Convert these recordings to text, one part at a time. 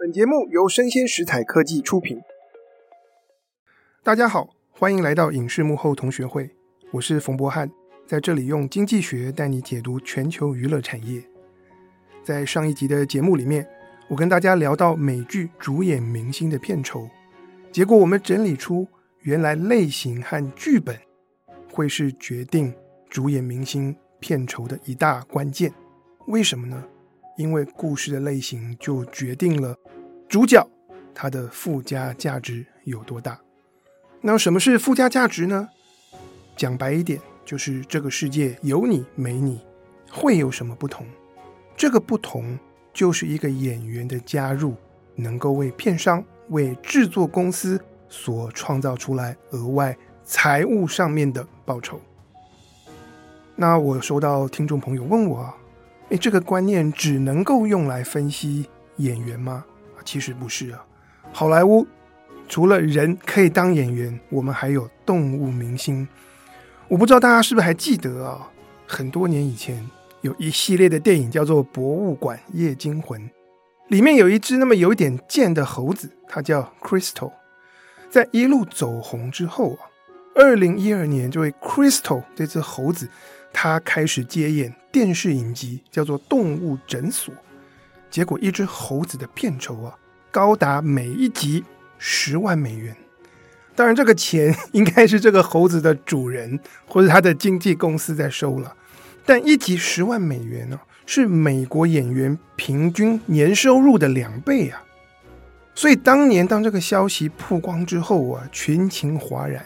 本节目由生鲜食材科技出品。大家好，欢迎来到影视幕后同学会，我是冯博翰，在这里用经济学带你解读全球娱乐产业。在上一集的节目里面，我跟大家聊到美剧主演明星的片酬，结果我们整理出，原来类型和剧本会是决定主演明星片酬的一大关键。为什么呢？因为故事的类型就决定了主角他的附加价值有多大。那什么是附加价值呢？讲白一点，就是这个世界有你没你，会有什么不同？这个不同就是一个演员的加入能够为片商、为制作公司所创造出来额外财务上面的报酬。那我收到听众朋友问我哎。这个观念只能够用来分析演员吗？其实不是啊。好莱坞除了人可以当演员，我们还有动物明星。我不知道大家是不是还记得啊？很多年以前有一系列的电影叫做《博物馆夜惊魂》，里面有一只那么有点贱的猴子，它叫 Crystal。在一路走红之后啊，二零一二年这位 Crystal 这只猴子。它开始接演电视影集，叫做《动物诊所》，结果一只猴子的片酬啊，高达每一集十万美元。当然，这个钱 应该是这个猴子的主人或者他的经纪公司在收了，但一集十万美元呢，是美国演员平均年收入的两倍啊！所以当年当这个消息曝光之后啊，群情哗然，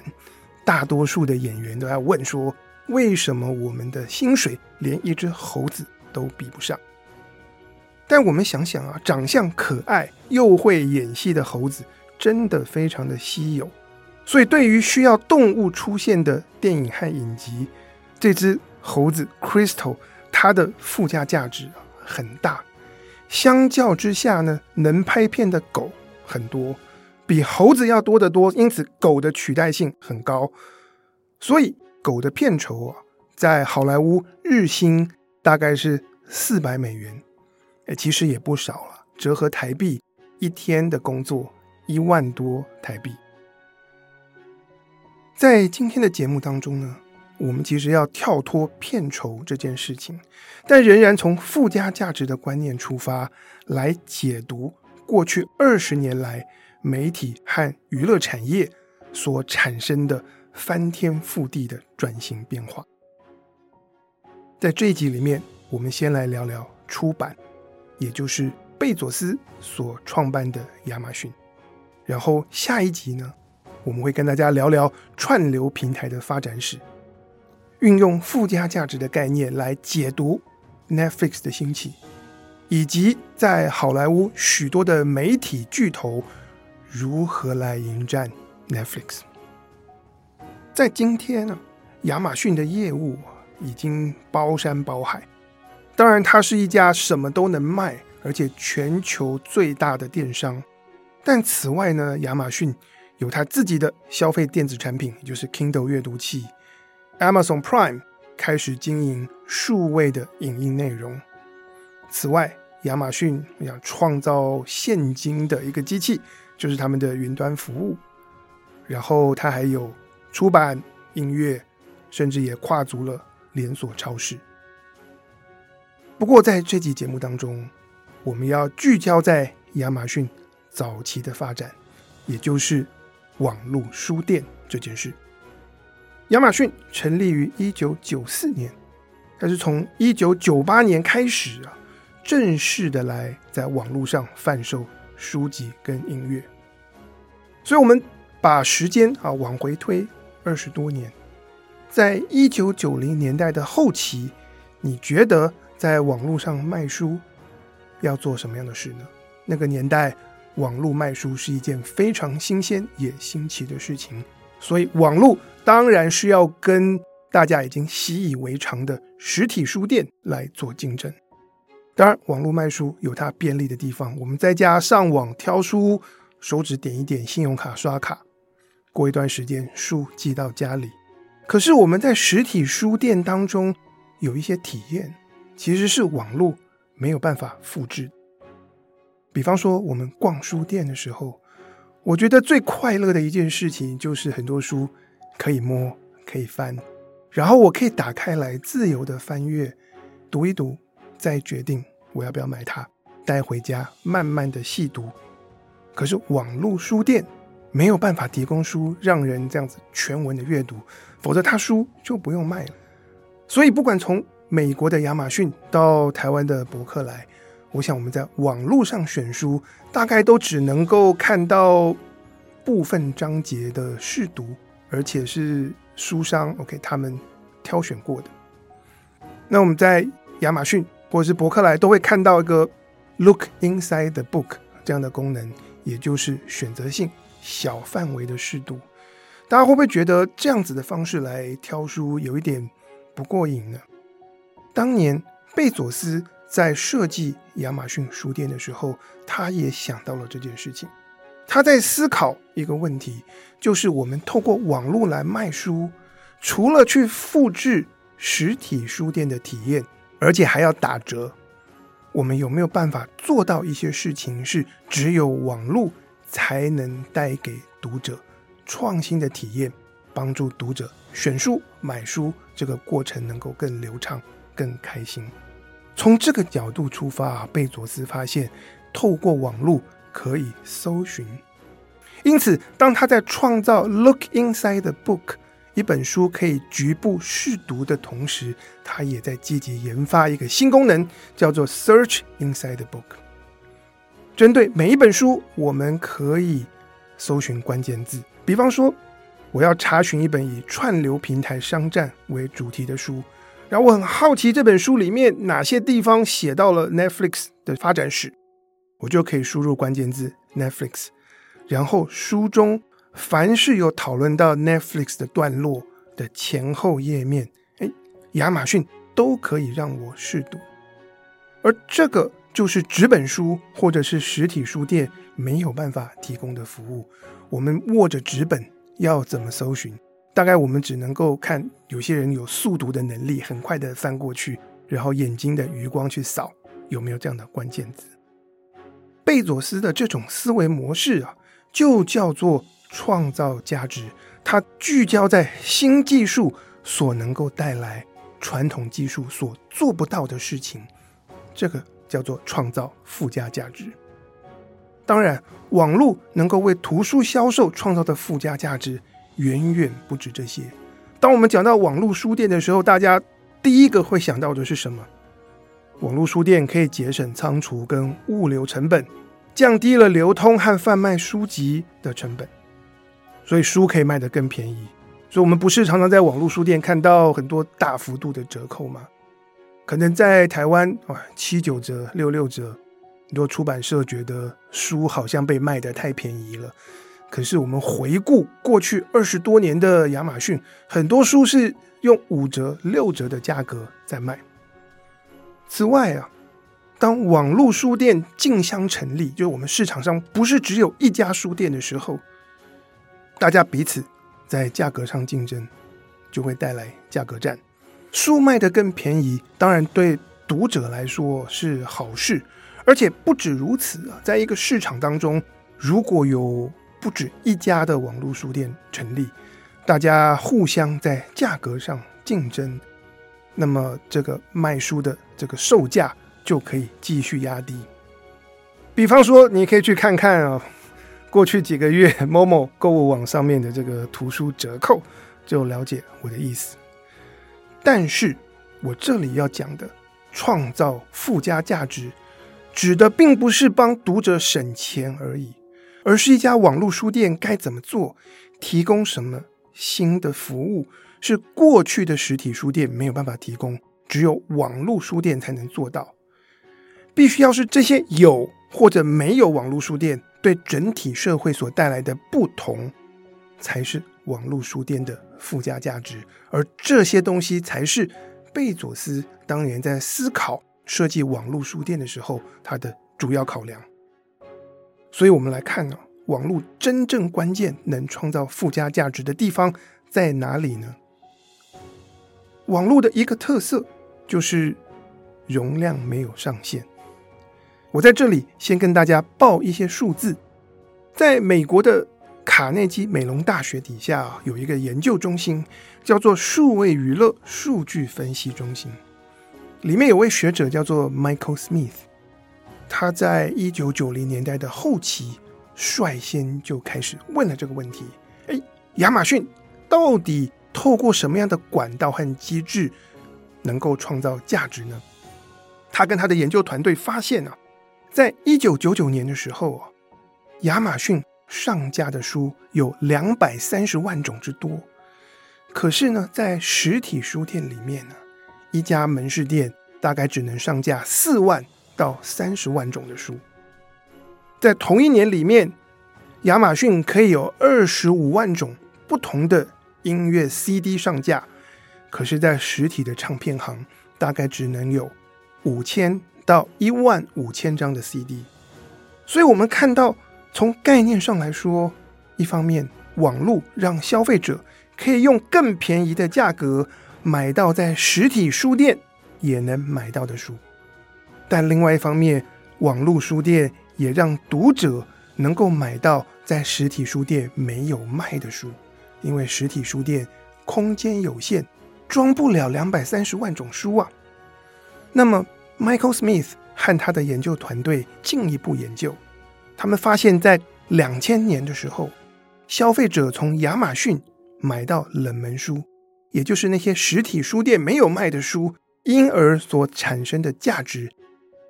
大多数的演员都在问说。为什么我们的薪水连一只猴子都比不上？但我们想想啊，长相可爱又会演戏的猴子真的非常的稀有，所以对于需要动物出现的电影和影集，这只猴子 Crystal 它的附加价值很大。相较之下呢，能拍片的狗很多，比猴子要多得多，因此狗的取代性很高，所以。狗的片酬啊，在好莱坞日薪大概是四百美元，哎，其实也不少了，折合台币一天的工作一万多台币。在今天的节目当中呢，我们其实要跳脱片酬这件事情，但仍然从附加价值的观念出发来解读过去二十年来媒体和娱乐产业所产生的。翻天覆地的转型变化，在这一集里面，我们先来聊聊出版，也就是贝佐斯所创办的亚马逊。然后下一集呢，我们会跟大家聊聊串流平台的发展史，运用附加价值的概念来解读 Netflix 的兴起，以及在好莱坞许多的媒体巨头如何来迎战 Netflix。在今天呢，亚马逊的业务已经包山包海。当然，它是一家什么都能卖，而且全球最大的电商。但此外呢，亚马逊有它自己的消费电子产品，就是 Kindle 阅读器。Amazon Prime 开始经营数位的影音内容。此外，亚马逊要创造现金的一个机器，就是他们的云端服务。然后，它还有。出版音乐，甚至也跨足了连锁超市。不过，在这集节目当中，我们要聚焦在亚马逊早期的发展，也就是网络书店这件事。亚马逊成立于一九九四年，但是从一九九八年开始啊，正式的来在网络上贩售书籍跟音乐。所以，我们把时间啊往回推。二十多年，在一九九零年代的后期，你觉得在网络上卖书要做什么样的事呢？那个年代，网络卖书是一件非常新鲜也新奇的事情，所以网络当然是要跟大家已经习以为常的实体书店来做竞争。当然，网络卖书有它便利的地方，我们在家上网挑书，手指点一点，信用卡刷卡。过一段时间，书寄到家里。可是我们在实体书店当中有一些体验，其实是网络没有办法复制。比方说，我们逛书店的时候，我觉得最快乐的一件事情就是很多书可以摸、可以翻，然后我可以打开来自由的翻阅、读一读，再决定我要不要买它，带回家慢慢的细读。可是网络书店没有办法提供书让人这样子全文的阅读，否则他书就不用卖了。所以不管从美国的亚马逊到台湾的博客来。我想我们在网络上选书，大概都只能够看到部分章节的试读，而且是书商 OK 他们挑选过的。那我们在亚马逊或者是博客来都会看到一个 Look inside the book 这样的功能，也就是选择性小范围的试读。大家会不会觉得这样子的方式来挑书有一点不过瘾呢？当年贝佐斯。在设计亚马逊书店的时候，他也想到了这件事情。他在思考一个问题，就是我们透过网络来卖书，除了去复制实体书店的体验，而且还要打折，我们有没有办法做到一些事情，是只有网络才能带给读者创新的体验，帮助读者选书、买书这个过程能够更流畅、更开心。从这个角度出发，贝佐斯发现透过网络可以搜寻，因此当他在创造《Look Inside the Book》一本书可以局部试读的同时，他也在积极研发一个新功能，叫做 “Search Inside the Book”。针对每一本书，我们可以搜寻关键字，比方说，我要查询一本以串流平台商战为主题的书。然后我很好奇这本书里面哪些地方写到了 Netflix 的发展史，我就可以输入关键字 Netflix，然后书中凡是有讨论到 Netflix 的段落的前后页面，哎，亚马逊都可以让我试读，而这个就是纸本书或者是实体书店没有办法提供的服务。我们握着纸本要怎么搜寻？大概我们只能够看，有些人有速读的能力，很快的翻过去，然后眼睛的余光去扫有没有这样的关键字。贝佐斯的这种思维模式啊，就叫做创造价值。它聚焦在新技术所能够带来传统技术所做不到的事情，这个叫做创造附加价值。当然，网络能够为图书销售创造的附加价值。远远不止这些。当我们讲到网络书店的时候，大家第一个会想到的是什么？网络书店可以节省仓储跟物流成本，降低了流通和贩卖书籍的成本，所以书可以卖得更便宜。所以，我们不是常常在网络书店看到很多大幅度的折扣吗？可能在台湾啊，七九折、六六折，很多出版社觉得书好像被卖得太便宜了。可是我们回顾过去二十多年的亚马逊，很多书是用五折、六折的价格在卖。此外啊，当网络书店竞相成立，就是我们市场上不是只有一家书店的时候，大家彼此在价格上竞争，就会带来价格战。书卖得更便宜，当然对读者来说是好事，而且不止如此啊，在一个市场当中，如果有不止一家的网络书店成立，大家互相在价格上竞争，那么这个卖书的这个售价就可以继续压低。比方说，你可以去看看啊，过去几个月 Momo 购物网上面的这个图书折扣，就了解我的意思。但是我这里要讲的创造附加价值，指的并不是帮读者省钱而已。而是一家网络书店该怎么做，提供什么新的服务，是过去的实体书店没有办法提供，只有网络书店才能做到。必须要是这些有或者没有网络书店对整体社会所带来的不同，才是网络书店的附加价值。而这些东西才是贝佐斯当年在思考设计网络书店的时候，他的主要考量。所以，我们来看呢，网络真正关键能创造附加价值的地方在哪里呢？网络的一个特色就是容量没有上限。我在这里先跟大家报一些数字，在美国的卡内基梅隆大学底下啊，有一个研究中心，叫做数位娱乐数据分析中心，里面有位学者叫做 Michael Smith，他在一九九零年代的后期率先就开始问了这个问题：哎，亚马逊到底透过什么样的管道和机制能够创造价值呢？他跟他的研究团队发现啊。在一九九九年的时候啊，亚马逊上架的书有两百三十万种之多。可是呢，在实体书店里面呢，一家门市店大概只能上架四万到三十万种的书。在同一年里面，亚马逊可以有二十五万种不同的音乐 CD 上架，可是，在实体的唱片行大概只能有五千。到一万五千张的 CD，所以我们看到，从概念上来说，一方面网络让消费者可以用更便宜的价格买到在实体书店也能买到的书，但另外一方面，网络书店也让读者能够买到在实体书店没有卖的书，因为实体书店空间有限，装不了两百三十万种书啊。那么，Michael Smith 和他的研究团队进一步研究，他们发现，在两千年的时候，消费者从亚马逊买到冷门书，也就是那些实体书店没有卖的书，因而所产生的价值，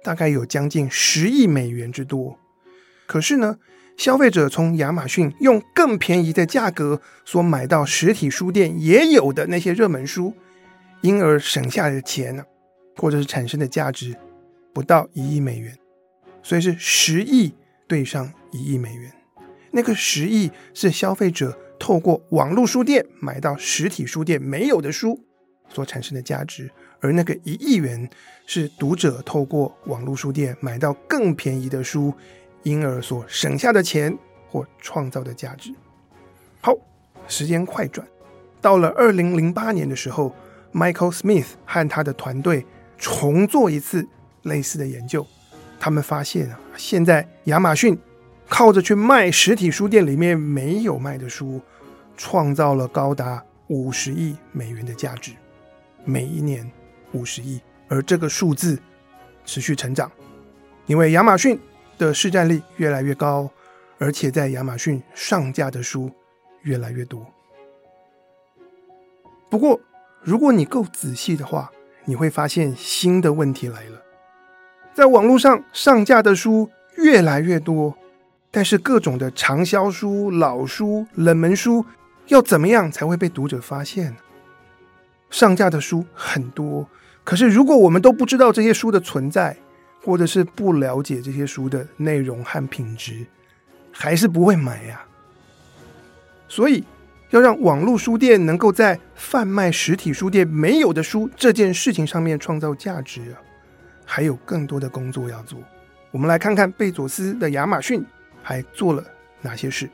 大概有将近十亿美元之多。可是呢，消费者从亚马逊用更便宜的价格所买到实体书店也有的那些热门书，因而省下的钱呢？或者是产生的价值不到一亿美元，所以是十亿对上一亿美元。那个十亿是消费者透过网络书店买到实体书店没有的书所产生的价值，而那个一亿元是读者透过网络书店买到更便宜的书，因而所省下的钱或创造的价值。好，时间快转，到了二零零八年的时候，Michael Smith 和他的团队。重做一次类似的研究，他们发现啊，现在亚马逊靠着去卖实体书店里面没有卖的书，创造了高达五十亿美元的价值，每一年五十亿，而这个数字持续成长，因为亚马逊的市占率越来越高，而且在亚马逊上架的书越来越多。不过，如果你够仔细的话，你会发现新的问题来了，在网络上上架的书越来越多，但是各种的畅销书、老书、冷门书要怎么样才会被读者发现？上架的书很多，可是如果我们都不知道这些书的存在，或者是不了解这些书的内容和品质，还是不会买呀。所以。要让网络书店能够在贩卖实体书店没有的书这件事情上面创造价值啊，还有更多的工作要做。我们来看看贝佐斯的亚马逊还做了哪些事。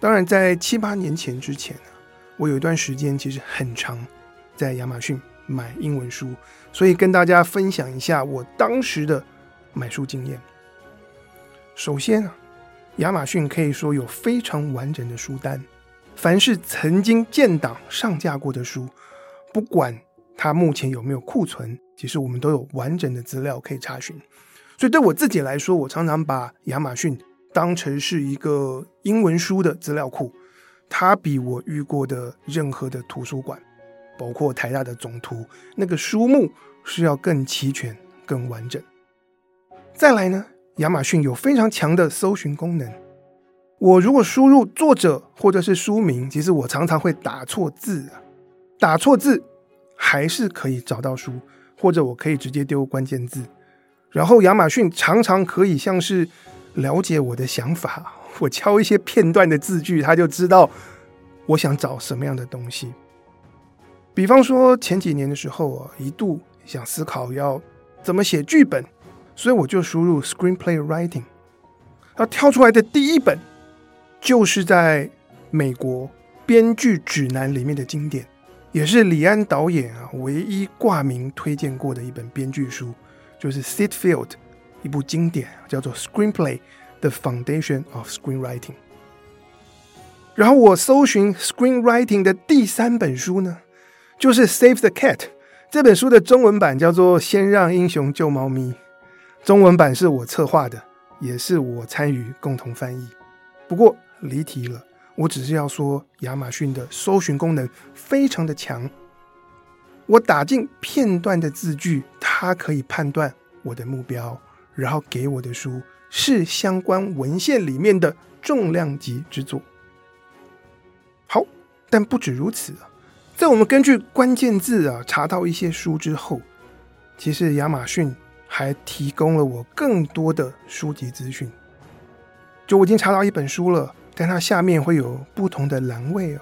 当然，在七八年前之前啊，我有一段时间其实很常在亚马逊买英文书，所以跟大家分享一下我当时的买书经验。首先啊，亚马逊可以说有非常完整的书单。凡是曾经建档上架过的书，不管它目前有没有库存，其实我们都有完整的资料可以查询。所以对我自己来说，我常常把亚马逊当成是一个英文书的资料库，它比我遇过的任何的图书馆，包括台大的总图，那个书目是要更齐全、更完整。再来呢，亚马逊有非常强的搜寻功能。我如果输入作者或者是书名，其实我常常会打错字啊，打错字还是可以找到书，或者我可以直接丢关键字，然后亚马逊常常可以像是了解我的想法，我敲一些片段的字句，他就知道我想找什么样的东西。比方说前几年的时候啊，一度想思考要怎么写剧本，所以我就输入 screenplay writing，然后跳出来的第一本。就是在美国编剧指南里面的经典，也是李安导演啊唯一挂名推荐过的一本编剧书，就是 Syd Field 一部经典，叫做《Screenplay: The Foundation of Screenwriting》。然后我搜寻 Screenwriting 的第三本书呢，就是《Save the Cat》这本书的中文版叫做《先让英雄救猫咪》，中文版是我策划的，也是我参与共同翻译。不过离题了，我只是要说亚马逊的搜寻功能非常的强。我打进片段的字句，它可以判断我的目标，然后给我的书是相关文献里面的重量级之作。好，但不止如此啊，在我们根据关键字啊查到一些书之后，其实亚马逊还提供了我更多的书籍资讯。就我已经查到一本书了，但它下面会有不同的栏位哦，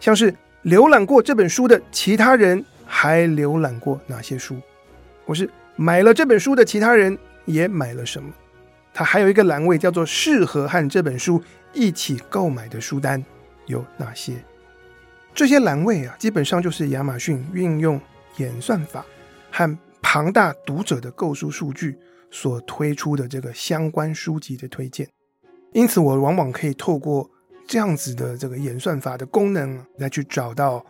像是。浏览过这本书的其他人还浏览过哪些书？或是买了这本书的其他人也买了什么？它还有一个栏位叫做“适合和这本书一起购买的书单有哪些”。这些栏位啊，基本上就是亚马逊运用演算法和庞大读者的购书数据所推出的这个相关书籍的推荐。因此，我往往可以透过。这样子的这个演算法的功能，来去找到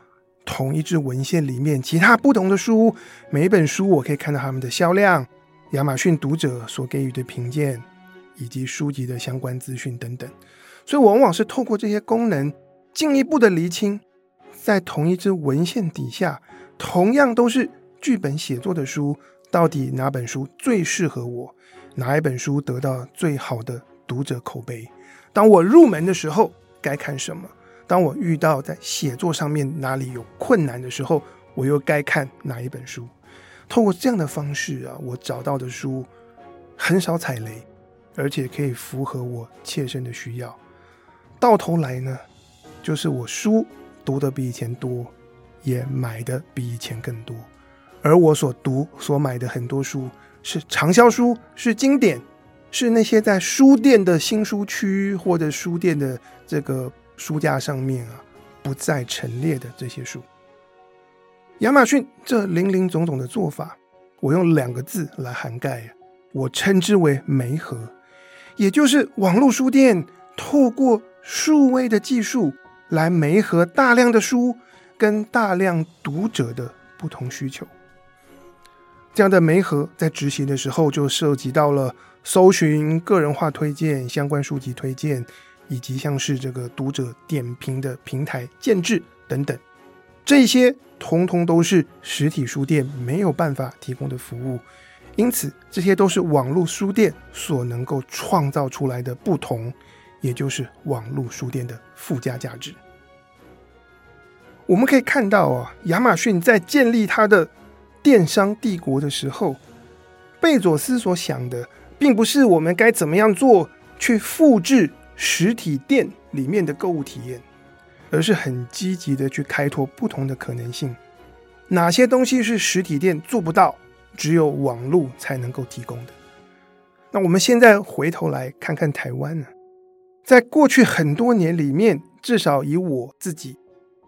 同一支文献里面其他不同的书，每一本书我可以看到他们的销量、亚马逊读者所给予的评鉴，以及书籍的相关资讯等等。所以，往往是透过这些功能，进一步的厘清，在同一支文献底下，同样都是剧本写作的书，到底哪本书最适合我，哪一本书得到最好的读者口碑。当我入门的时候。该看什么？当我遇到在写作上面哪里有困难的时候，我又该看哪一本书？透过这样的方式啊，我找到的书很少踩雷，而且可以符合我切身的需要。到头来呢，就是我书读的比以前多，也买的比以前更多。而我所读、所买的很多书是畅销书，是经典。是那些在书店的新书区或者书店的这个书架上面啊，不再陈列的这些书。亚马逊这林林总总的做法，我用两个字来涵盖，我称之为“媒合”，也就是网络书店透过数位的技术来媒合大量的书跟大量读者的不同需求。这样的媒合在执行的时候，就涉及到了。搜寻个人化推荐、相关书籍推荐，以及像是这个读者点评的平台建置等等，这些通通都是实体书店没有办法提供的服务。因此，这些都是网络书店所能够创造出来的不同，也就是网络书店的附加价值。我们可以看到啊，亚马逊在建立它的电商帝国的时候，贝佐斯所想的。并不是我们该怎么样做去复制实体店里面的购物体验，而是很积极的去开拓不同的可能性。哪些东西是实体店做不到，只有网络才能够提供的？那我们现在回头来看看台湾呢？在过去很多年里面，至少以我自己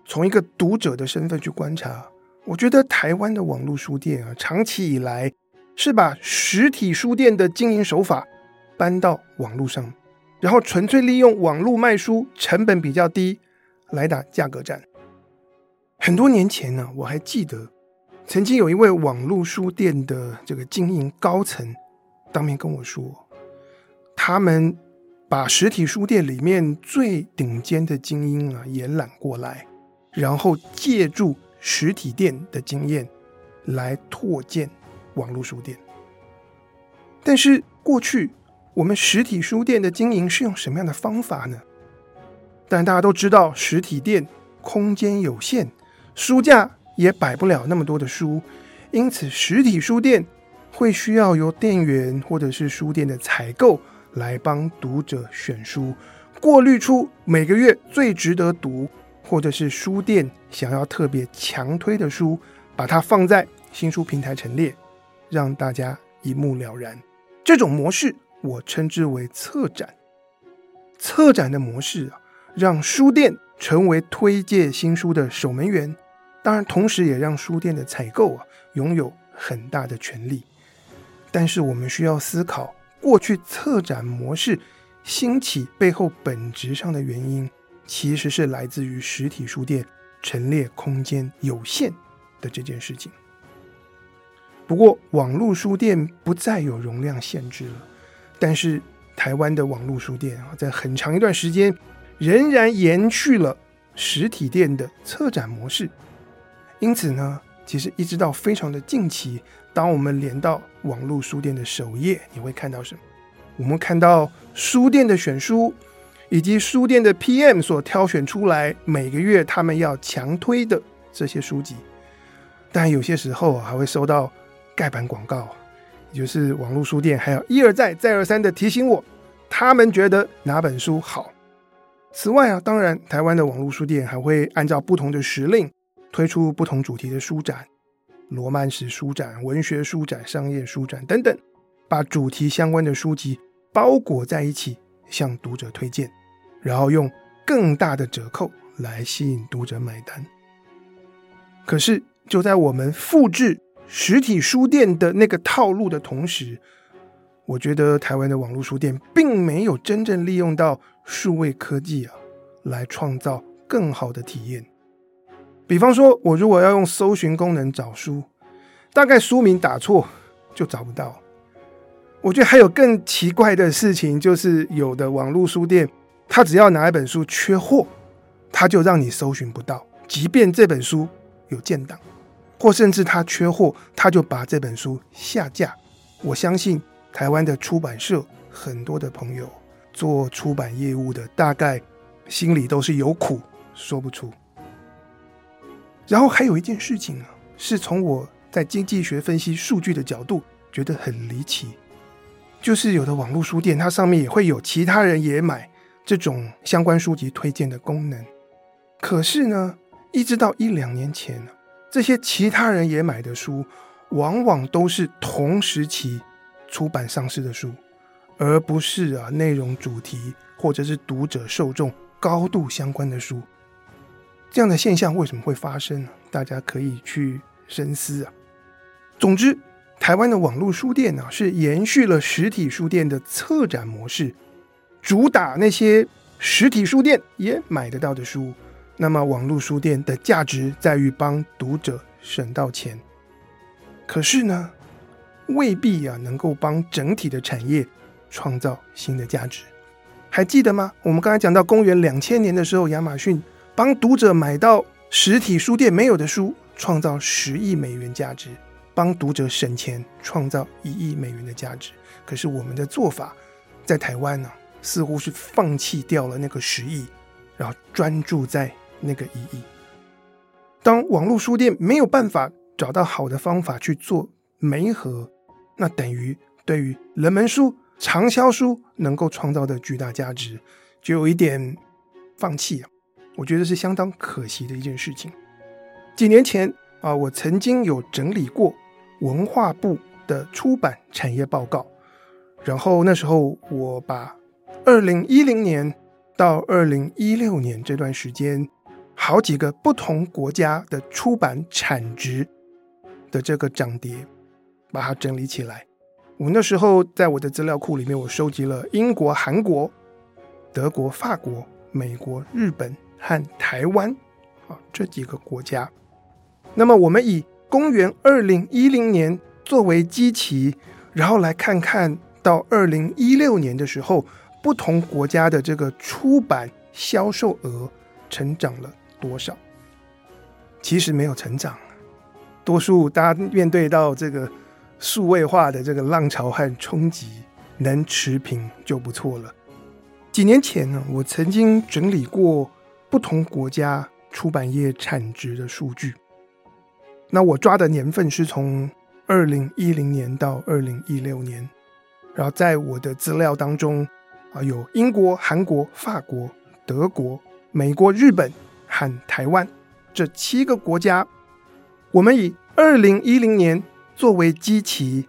从一个读者的身份去观察，我觉得台湾的网络书店啊，长期以来。是把实体书店的经营手法搬到网络上，然后纯粹利用网络卖书，成本比较低，来打价格战。很多年前呢，我还记得曾经有一位网络书店的这个经营高层当面跟我说，他们把实体书店里面最顶尖的精英啊延揽过来，然后借助实体店的经验来拓建。网络书店，但是过去我们实体书店的经营是用什么样的方法呢？但大家都知道，实体店空间有限，书架也摆不了那么多的书，因此实体书店会需要由店员或者是书店的采购来帮读者选书，过滤出每个月最值得读，或者是书店想要特别强推的书，把它放在新书平台陈列。让大家一目了然，这种模式我称之为策展。策展的模式啊，让书店成为推荐新书的守门员，当然同时也让书店的采购啊拥有很大的权力。但是我们需要思考，过去策展模式兴起背后本质上的原因，其实是来自于实体书店陈列空间有限的这件事情。不过，网络书店不再有容量限制了，但是台湾的网络书店啊，在很长一段时间仍然延续了实体店的策展模式。因此呢，其实一直到非常的近期，当我们连到网络书店的首页，你会看到什么？我们看到书店的选书，以及书店的 PM 所挑选出来每个月他们要强推的这些书籍。但有些时候还会收到盖板广告，也就是网络书店还要一而再、再而三的提醒我，他们觉得哪本书好。此外啊，当然台湾的网络书店还会按照不同的时令。推出不同主题的书展，罗曼史书展、文学书展、商业书展等等，把主题相关的书籍包裹在一起，向读者推荐，然后用更大的折扣来吸引读者买单。可是，就在我们复制实体书店的那个套路的同时，我觉得台湾的网络书店并没有真正利用到数位科技啊，来创造更好的体验。比方说，我如果要用搜寻功能找书，大概书名打错就找不到。我觉得还有更奇怪的事情，就是有的网络书店，他只要哪一本书缺货，他就让你搜寻不到，即便这本书有建档，或甚至他缺货，他就把这本书下架。我相信台湾的出版社很多的朋友做出版业务的，大概心里都是有苦说不出。然后还有一件事情啊，是从我在经济学分析数据的角度觉得很离奇，就是有的网络书店它上面也会有其他人也买这种相关书籍推荐的功能，可是呢，一直到一两年前呢，这些其他人也买的书，往往都是同时期出版上市的书，而不是啊内容主题或者是读者受众高度相关的书。这样的现象为什么会发生呢？大家可以去深思啊。总之，台湾的网络书店呢，是延续了实体书店的策展模式，主打那些实体书店也买得到的书。那么，网络书店的价值在于帮读者省到钱，可是呢，未必啊能够帮整体的产业创造新的价值。还记得吗？我们刚才讲到公元两千年的时候，亚马逊。帮读者买到实体书店没有的书，创造十亿美元价值；帮读者省钱，创造一亿美元的价值。可是我们的做法，在台湾呢、似乎是放弃掉了那个十亿，然后专注在那个一亿。当网络书店没有办法找到好的方法去做媒合，那等于对于人们书、畅销书能够创造的巨大价值，就有一点放弃了。我觉得是相当可惜的一件事情。几年前啊，我曾经有整理过文化部的出版产业报告，然后那时候我把二零一零年到二零一六年这段时间好几个不同国家的出版产值的这个涨跌，把它整理起来。我那时候在我的资料库里面，我收集了英国、韩国、德国、法国、美国、日本。和台湾啊这几个国家，那么我们以公元二零一零年作为基期，然后来看看到二零一六年的时候，不同国家的这个出版销售额成长了多少？其实没有成长，多数大家面对到这个数位化的这个浪潮和冲击，能持平就不错了。几年前呢，我曾经整理过。不同国家出版业产值的数据，那我抓的年份是从二零一零年到二零一六年，然后在我的资料当中啊，有英国、韩国、法国、德国、美国、日本和台湾这七个国家，我们以二零一零年作为基期，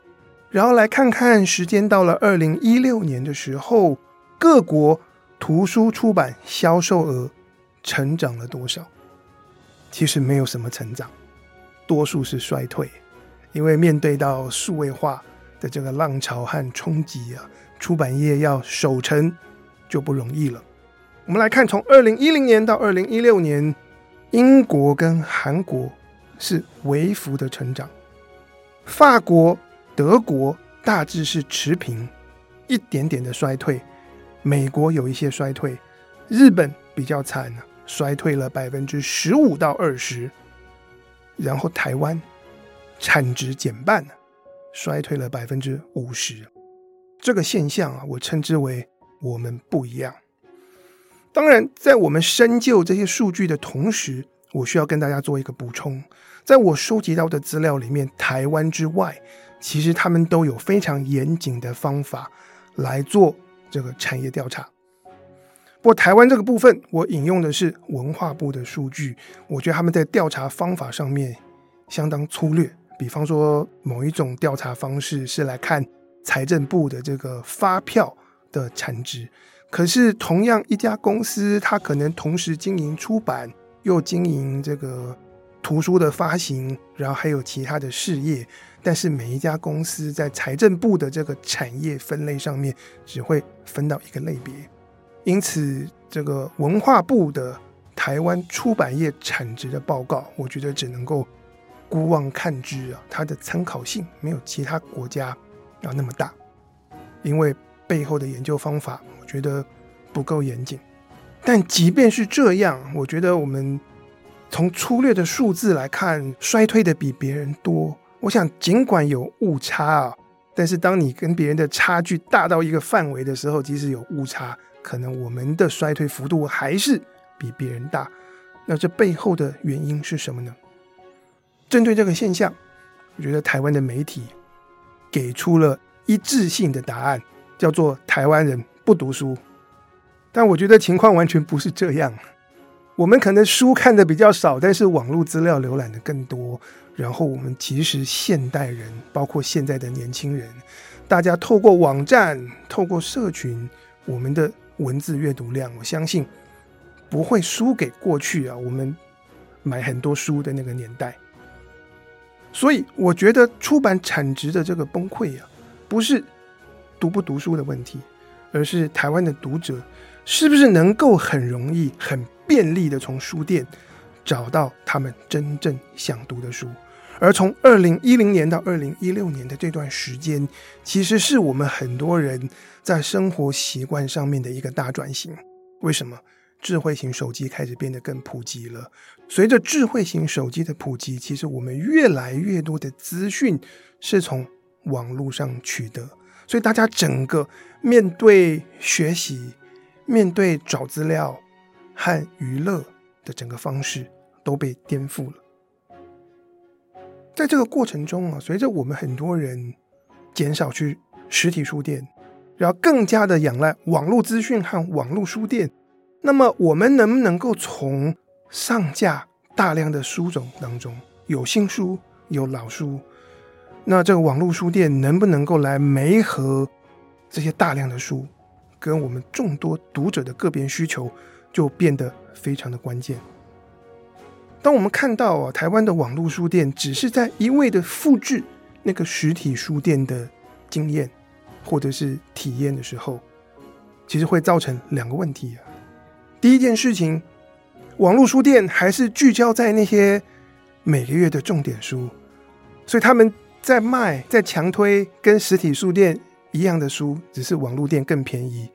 然后来看看时间到了二零一六年的时候，各国图书出版销售额。成长了多少？其实没有什么成长，多数是衰退。因为面对到数位化，的这个浪潮和冲击啊，出版业要守成就不容易了。我们来看，从二零一零年到二零一六年，英国跟韩国是微幅的成长，法国、德国大致是持平，一点点的衰退，美国有一些衰退，日本比较惨啊，衰退了百分之十五到二十，然后台湾产值减半，衰退了百分之五十，这个现象啊，我称之为我们不一样。当然，在我们深究这些数据的同时，我需要跟大家做一个补充。在我收集到的资料里面，台湾之外，其实他们都有非常严谨的方法来做这个产业调查。不过，台湾这个部分，我引用的是文化部的数据，我觉得他们在调查方法上面相当粗略。比方说，某一种调查方式是来看财政部的这个发票的产值。可是，同样一家公司，它可能同时经营出版，又经营这个图书的发行，然后还有其他的事业。但是，每一家公司在财政部的这个产业分类上面，只会分到一个类别。因此，这个文化部的台湾出版业产值的报告，我觉得只能够孤望看之啊，它的参考性没有其他国家要那么大，因为背后的研究方法我。觉得不够严谨，但即便是这样，我觉得我们从粗略的数字来看，衰退的比别人多。我想，尽管有误差啊，但是当你跟别人的差距大到一个范围的时候，即使有误差，可能我们的衰退幅度还是比别人大。那这背后的原因是什么呢？针对这个现象，我觉得台湾的媒体给出了一致性的答案，叫做“台湾人”。不读书，但我觉得情况完全不是这样。我们可能书看的比较少，但是网络资料浏览的更多。然后我们其实现代人，包括现在的年轻人，大家透过网站、透过社群，我们的文字阅读量，我相信不会输给过去啊。我们买很多书的那个年代。所以我觉得出版产值的这个崩溃啊，不是读不读书的问题。而是台湾的读者是不是能够很容易、很便利的从书店找到他们真正想读的书？而从二零一零年到二零一六年的这段时间，其实是我们很多人在生活习惯上面的一个大转型。为什么？智慧型手机开始变得更普及了。随着智慧型手机的普及，其实我们越来越多的资讯是从网络上取得。所以大家整个面对学习、面对找资料和娱乐的整个方式都被颠覆了。在这个过程中啊，随着我们很多人减少去实体书店，然后更加的仰赖网络资讯和网络书店，那么我们能不能够从上架大量的书种当中，有新书，有老书？那这个网络书店能不能够来媒合这些大量的书，跟我们众多读者的个别需求，就变得非常的关键。当我们看到啊，台湾的网络书店只是在一味的复制那个实体书店的经验或者是体验的时候，其实会造成两个问题啊。第一件事情，网络书店还是聚焦在那些每个月的重点书，所以他们。在卖，在强推跟实体书店一样的书，只是网络店更便宜。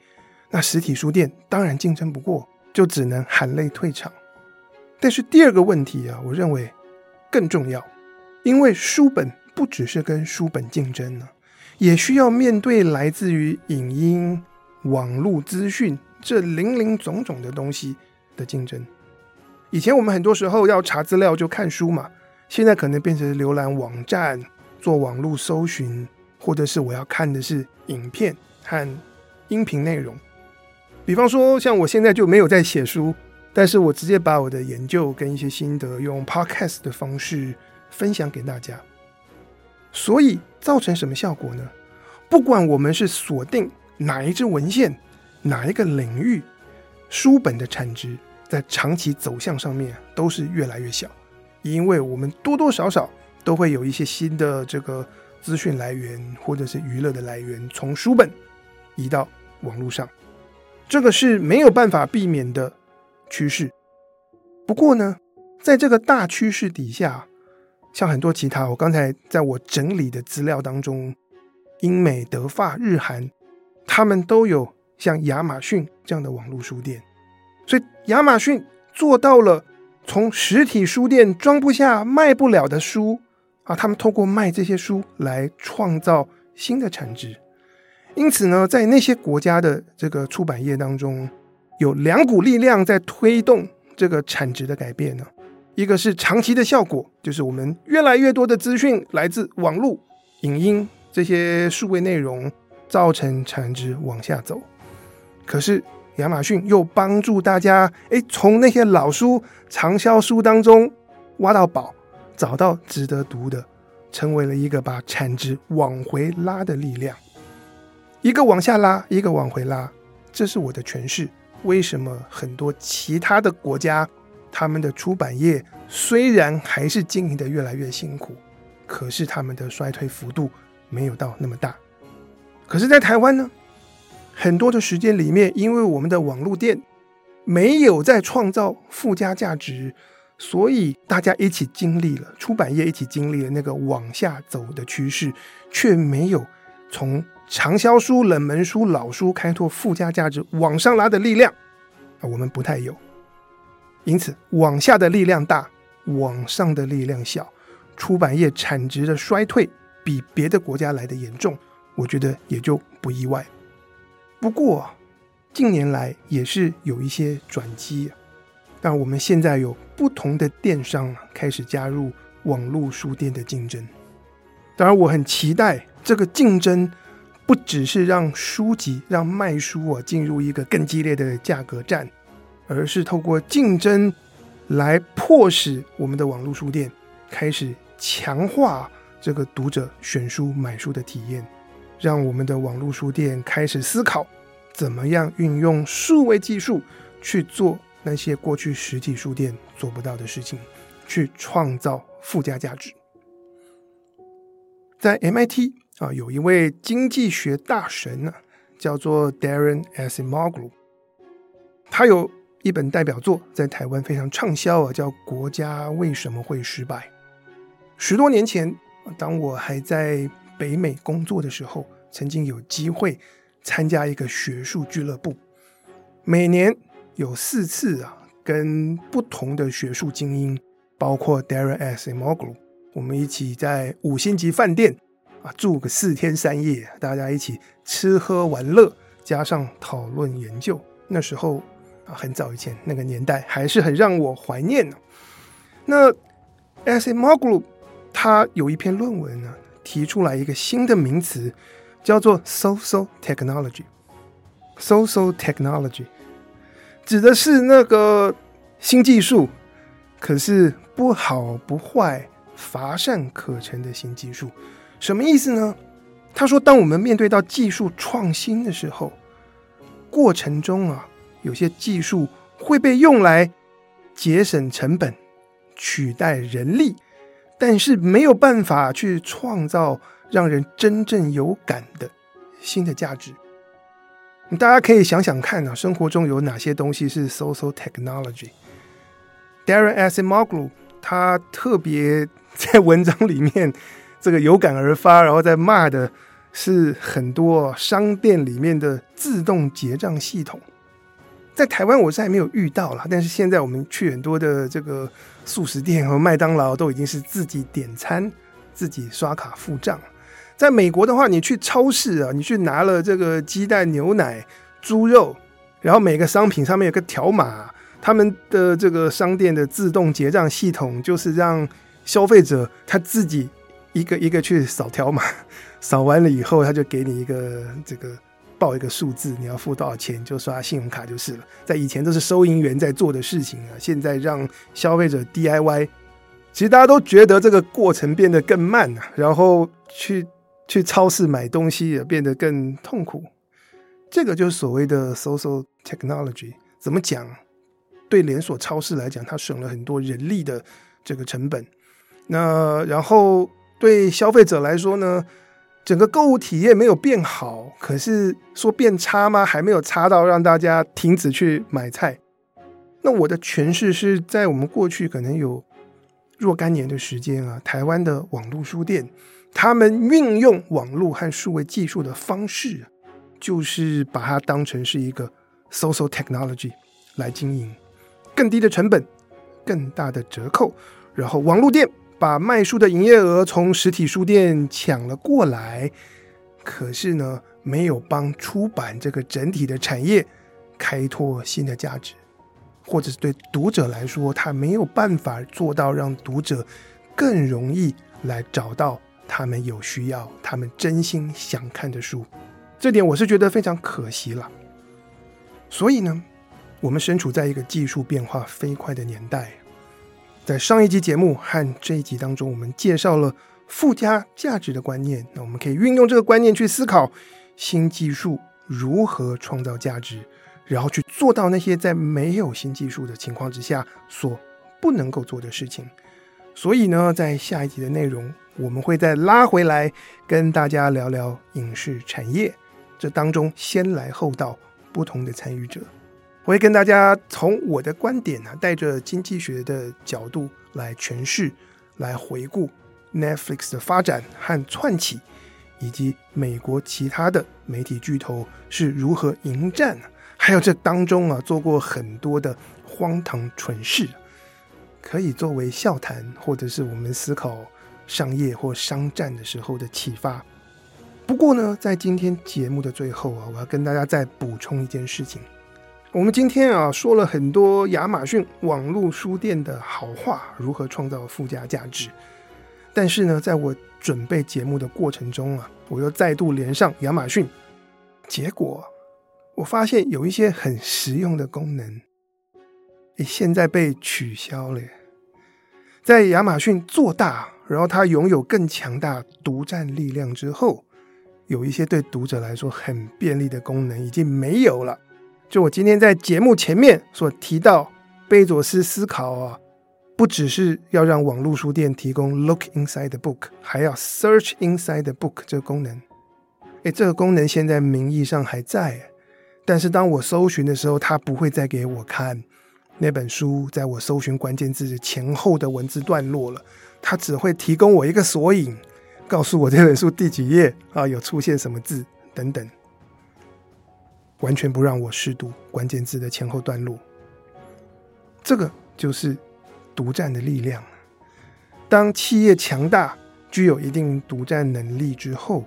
那实体书店当然竞争不过，就只能含泪退场。但是第二个问题啊，我认为更重要，因为书本不只是跟书本竞争呢，也需要面对来自于影音、网络资讯这零零总总的东西的竞争。以前我们很多时候要查资料就看书嘛，现在可能变成浏览网站。做网络搜寻，或者是我要看的是影片和音频内容。比方说，像我现在就没有在写书，但是我直接把我的研究跟一些心得用 podcast 的方式分享给大家。所以造成什么效果呢？不管我们是锁定哪一支文献、哪一个领域，书本的产值在长期走向上面都是越来越小，因为我们多多少少。都会有一些新的这个资讯来源或者是娱乐的来源从书本移到网络上，这个是没有办法避免的趋势。不过呢，在这个大趋势底下，像很多其他，我刚才在我整理的资料当中，英美德法日韩，他们都有像亚马逊这样的网络书店，所以亚马逊做到了从实体书店装不下、卖不了的书啊，他们通过卖这些书来创造新的产值。因此呢，在那些国家的这个出版业当中，有两股力量在推动这个产值的改变呢。一个是长期的效果，就是我们越来越多的资讯来自网络、影音这些数位内容，造成产值往下走。可是亚马逊又帮助大家，诶，从那些老书、畅销书当中挖到宝，找到值得读的，成为了一个把产值往回拉的力量。一个往下拉，一个往回拉，这是我的诠释。为什么很多其他的国家？他们的出版业虽然还是经营的越来越辛苦，可是他们的衰退幅度没有到那么大。可是，在台湾呢，很多的时间里面，因为我们的网络店没有在创造附加价值，所以大家一起经历了出版业一起经历了那个往下走的趋势，却没有从畅销书、冷门书、老书开拓附加价值往上拉的力量啊，我们不太有。因此，往下的力量大，往上的力量小，出版业产值的衰退比别的国家来的严重，我觉得也就不意外。不过，近年来也是有一些转机，但我们现在有不同的电商开始加入网络书店的竞争。当然，我很期待这个竞争不只是让书籍、让卖书啊进入一个更激烈的价格战。而是透过竞争来迫使我们的网络书店开始强化这个读者选书买书的体验，让我们的网络书店开始思考怎么样运用数位技术去做那些过去实体书店做不到的事情，去创造附加价值。在 MIT 啊，有一位经济学大神呢，叫做 Daron Acemoglu，他有。一本代表作在台湾非常畅销啊，叫《国家为什么会失败》。十多年前，当我还在北美工作的时候，曾经有机会参加一个学术俱乐部，每年有四次啊，跟不同的学术精英，包括 Daron Acemoglu，我们一起在五星级饭店啊住个四天三夜，大家一起吃喝玩乐，加上讨论研究。那时候。啊，很早以前那个年代还是很让我怀念的。那 Acemoglu 他有一篇论文呢，提出来一个新的名词，叫做 “social technology”。social technology 指的是那个新技术，可是不好不坏、乏善可陈的新技术。什么意思呢？他说，当我们面对到技术创新的时候，过程中啊。有些技术会被用来节省成本、取代人力，但是没有办法去创造让人真正有感的新的价值。大家可以想想看啊，生活中有哪些东西是 social technology？” Darren Acemoglu 他特别在文章里面这个有感而发，然后在骂的是很多商店里面的自动结账系统。在台湾我是还没有遇到啦，但是现在我们去很多的这个速食店和麦当劳都已经是自己点餐、自己刷卡付账。在美国的话，你去超市啊，你去拿了这个鸡蛋、牛奶、猪肉，然后每个商品上面有个条码，他们的这个商店的自动结账系统就是让消费者他自己一个一个去扫条码，扫完了以后他就给你一个这个。报一个数字，你要付多少钱就刷信用卡就是了。在以前都是收银员在做的事情啊，现在让消费者 DIY，其实大家都觉得这个过程变得更慢啊，然后去去超市买东西也变得更痛苦。这个就是所谓的 social technology。怎么讲？对连锁超市来讲，它省了很多人力的这个成本。那然后对消费者来说呢，整个购物体验没有变好，可是说变差吗？还没有差到让大家停止去买菜。那我的诠释是在我们过去可能有若干年的时间啊，台湾的网络书店，他们运用网络和数位技术的方式，就是把它当成是一个 social technology 来经营，更低的成本，更大的折扣，然后网络店。把卖书的营业额从实体书店抢了过来，可是呢，没有帮出版这个整体的产业开拓新的价值，或者是对读者来说，他没有办法做到让读者更容易来找到他们有需要、他们真心想看的书，这点我是觉得非常可惜了。所以呢，我们身处在一个技术变化飞快的年代。在上一集节目和这一集当中，我们介绍了附加价值的观念。那我们可以运用这个观念去思考新技术如何创造价值，然后去做到那些在没有新技术的情况之下所不能够做的事情。所以呢，在下一集的内容，我们会再拉回来跟大家聊聊影视产业，这当中先来后到不同的参与者。我会跟大家从我的观点呢，带着经济学的角度来诠释、来回顾 Netflix 的发展和窜起，以及美国其他的媒体巨头是如何迎战，还有这当中啊做过很多的荒唐蠢事，可以作为笑谈，或者是我们思考商业或商战的时候的启发。不过呢，在今天节目的最后啊，我要跟大家再补充一件事情。我们今天啊说了很多亚马逊网络书店的好话，如何创造附加价值。但是呢，在我准备节目的过程中啊，我又再度连上亚马逊，结果我发现有一些很实用的功能，诶，现在被取消了。在亚马逊做大，然后它拥有更强大独占力量之后，有一些对读者来说很便利的功能已经没有了。就我今天在节目前面所提到，贝佐斯思考啊，不只是要让网络书店提供 Look Inside the Book，还要 Search Inside the Book 这个功能。诶，这个功能现在名义上还在，但是当我搜寻的时候，它不会再给我看那本书在我搜寻关键字前后的文字段落了，它只会提供我一个索引，告诉我这本书第几页啊，有出现什么字等等。完全不让我试读关键字的前后段落，这个就是独占的力量。当企业强大、具有一定独占能力之后，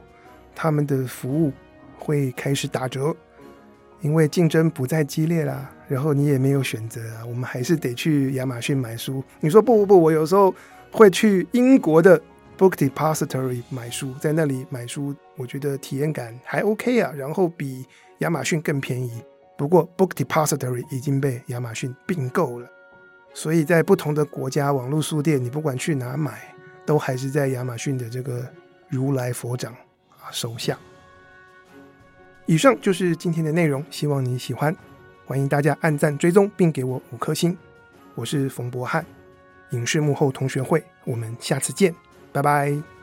他们的服务会开始打折，因为竞争不再激烈啦。然后你也没有选择啊，我们还是得去亚马逊买书。你说不不不，我有时候会去英国的 Book Depository 买书，在那里买书，我觉得体验感还 OK 啊。然后比亚马逊更便宜，不过 Book Depository 已经被亚马逊并购了，所以在不同的国家网络书店，你不管去哪买，都还是在亚马逊的这个如来佛掌啊手下。以上就是今天的内容，希望你喜欢，欢迎大家按赞追踪并给我五颗星。我是冯博翰，影视幕后同学会，我们下次见，拜拜。